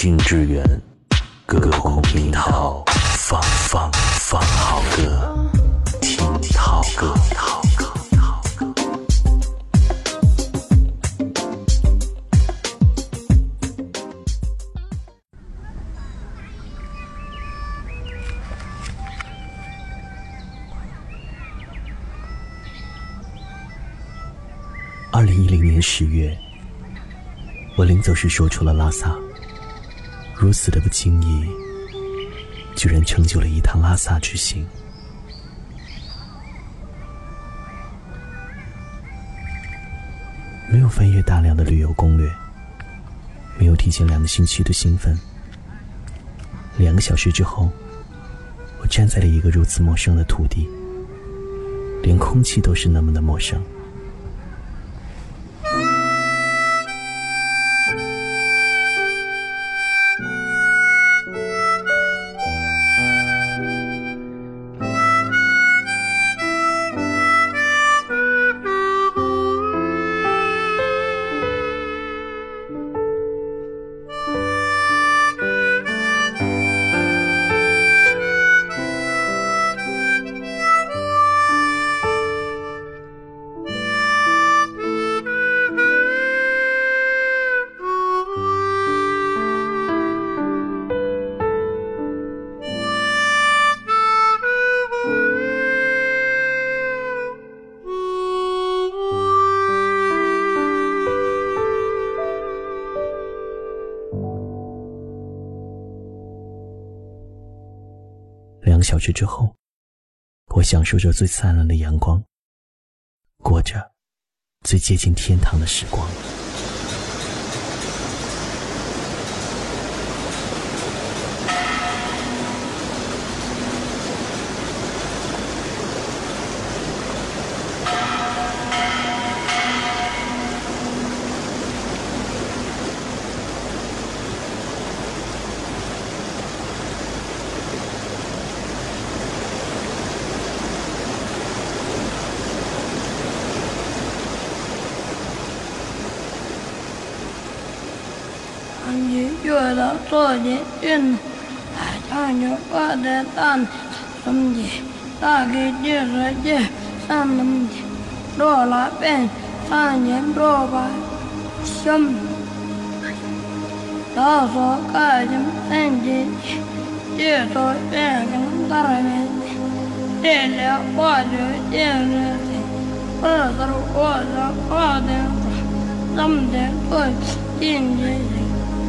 近致远，各空频涛，放放放好歌，听好歌。二零一零年十月，我临走时说出了拉萨。如此的不经意，居然成就了一趟拉萨之行。没有翻阅大量的旅游攻略，没有提前两个星期的兴奋。两个小时之后，我站在了一个如此陌生的土地，连空气都是那么的陌生。小时之后，我享受着最灿烂的阳光，过着最接近天堂的时光。你觉得做的运，大家有我的蛋，什的，大概就是这上面的，多了变三年多吧，什到时候看见自己，越做越跟大人，这了我就接着的，我是我是我的，怎么的我进去。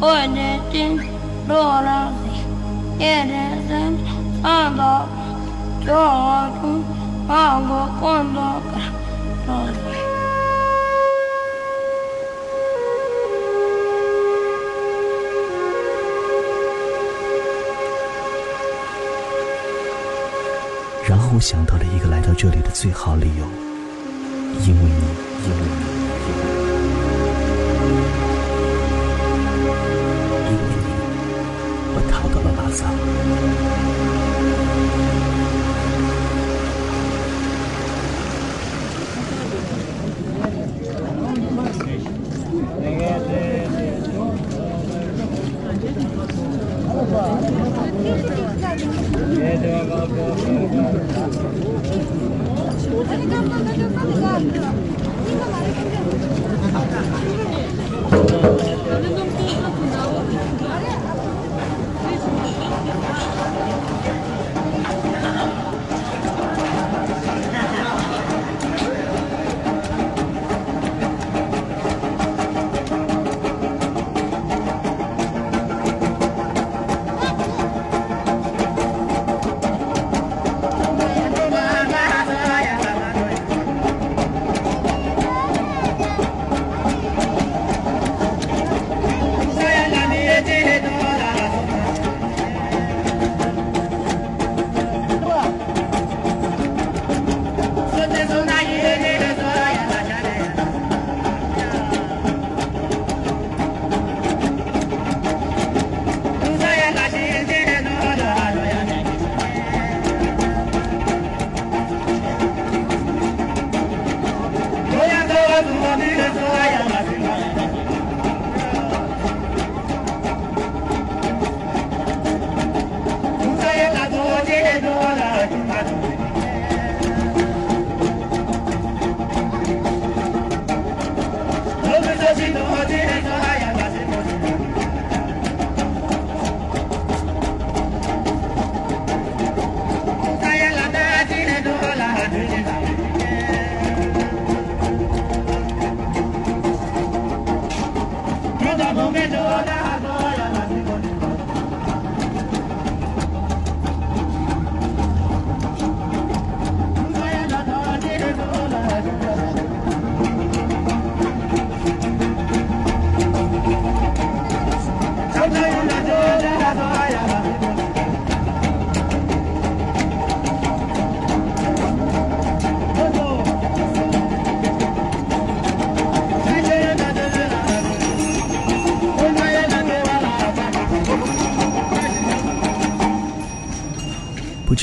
我我我用八个功能，做三斤，过了你。我的心落了，夜的深，看到叫我从那个工作落水。然后我想到了一个来到这里的最好理由，因为你，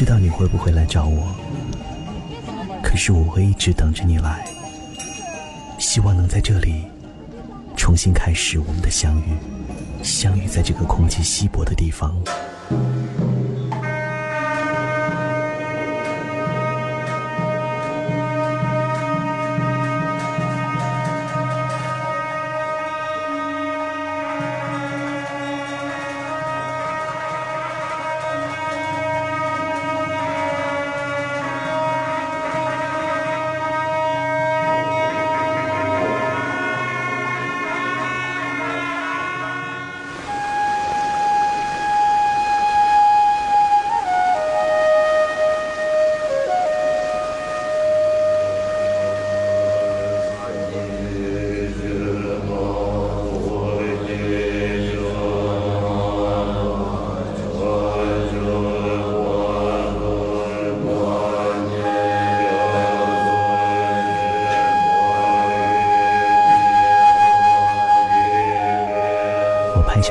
知道你会不会来找我？可是我会一直等着你来，希望能在这里重新开始我们的相遇，相遇在这个空气稀薄的地方。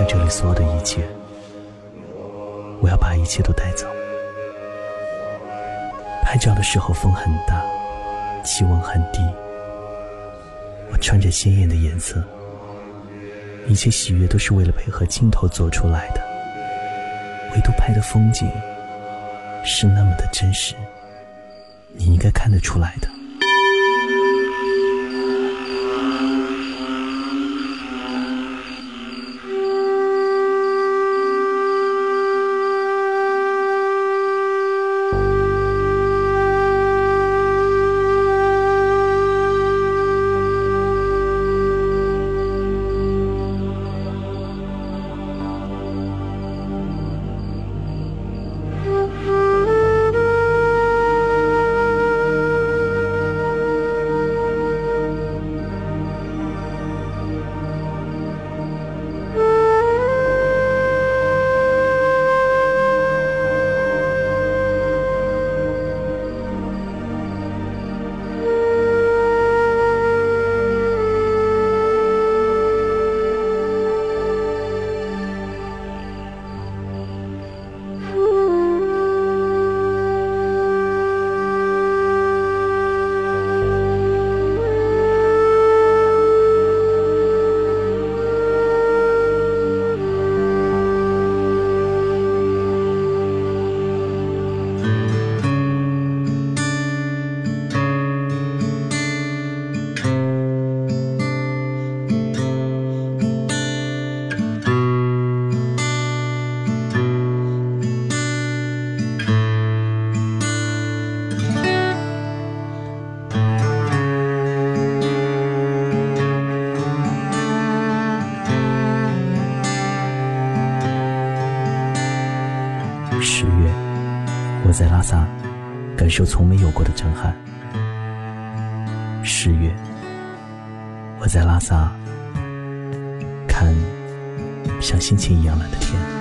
下这里所有的一切，我要把一切都带走。拍照的时候风很大，气温很低，我穿着鲜艳的颜色，一切喜悦都是为了配合镜头做出来的。唯独拍的风景是那么的真实，你应该看得出来的。我在拉萨感受从没有过的震撼。十月，我在拉萨看像星星一样蓝的天。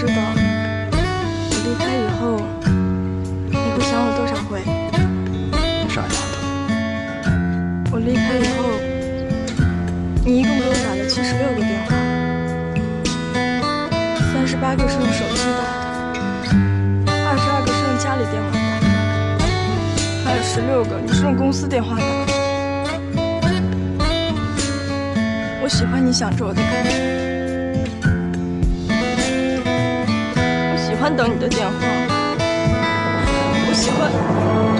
知道，我离开以后，你会想我多少回？傻丫头？我离开以后，你一共给我打了七十六个电话，三十八个是用手机打的，二十二个是用家里电话打的，还有十六个你是用公司电话打的。我喜欢你想着我的感觉。喜欢等你的电话，我喜欢。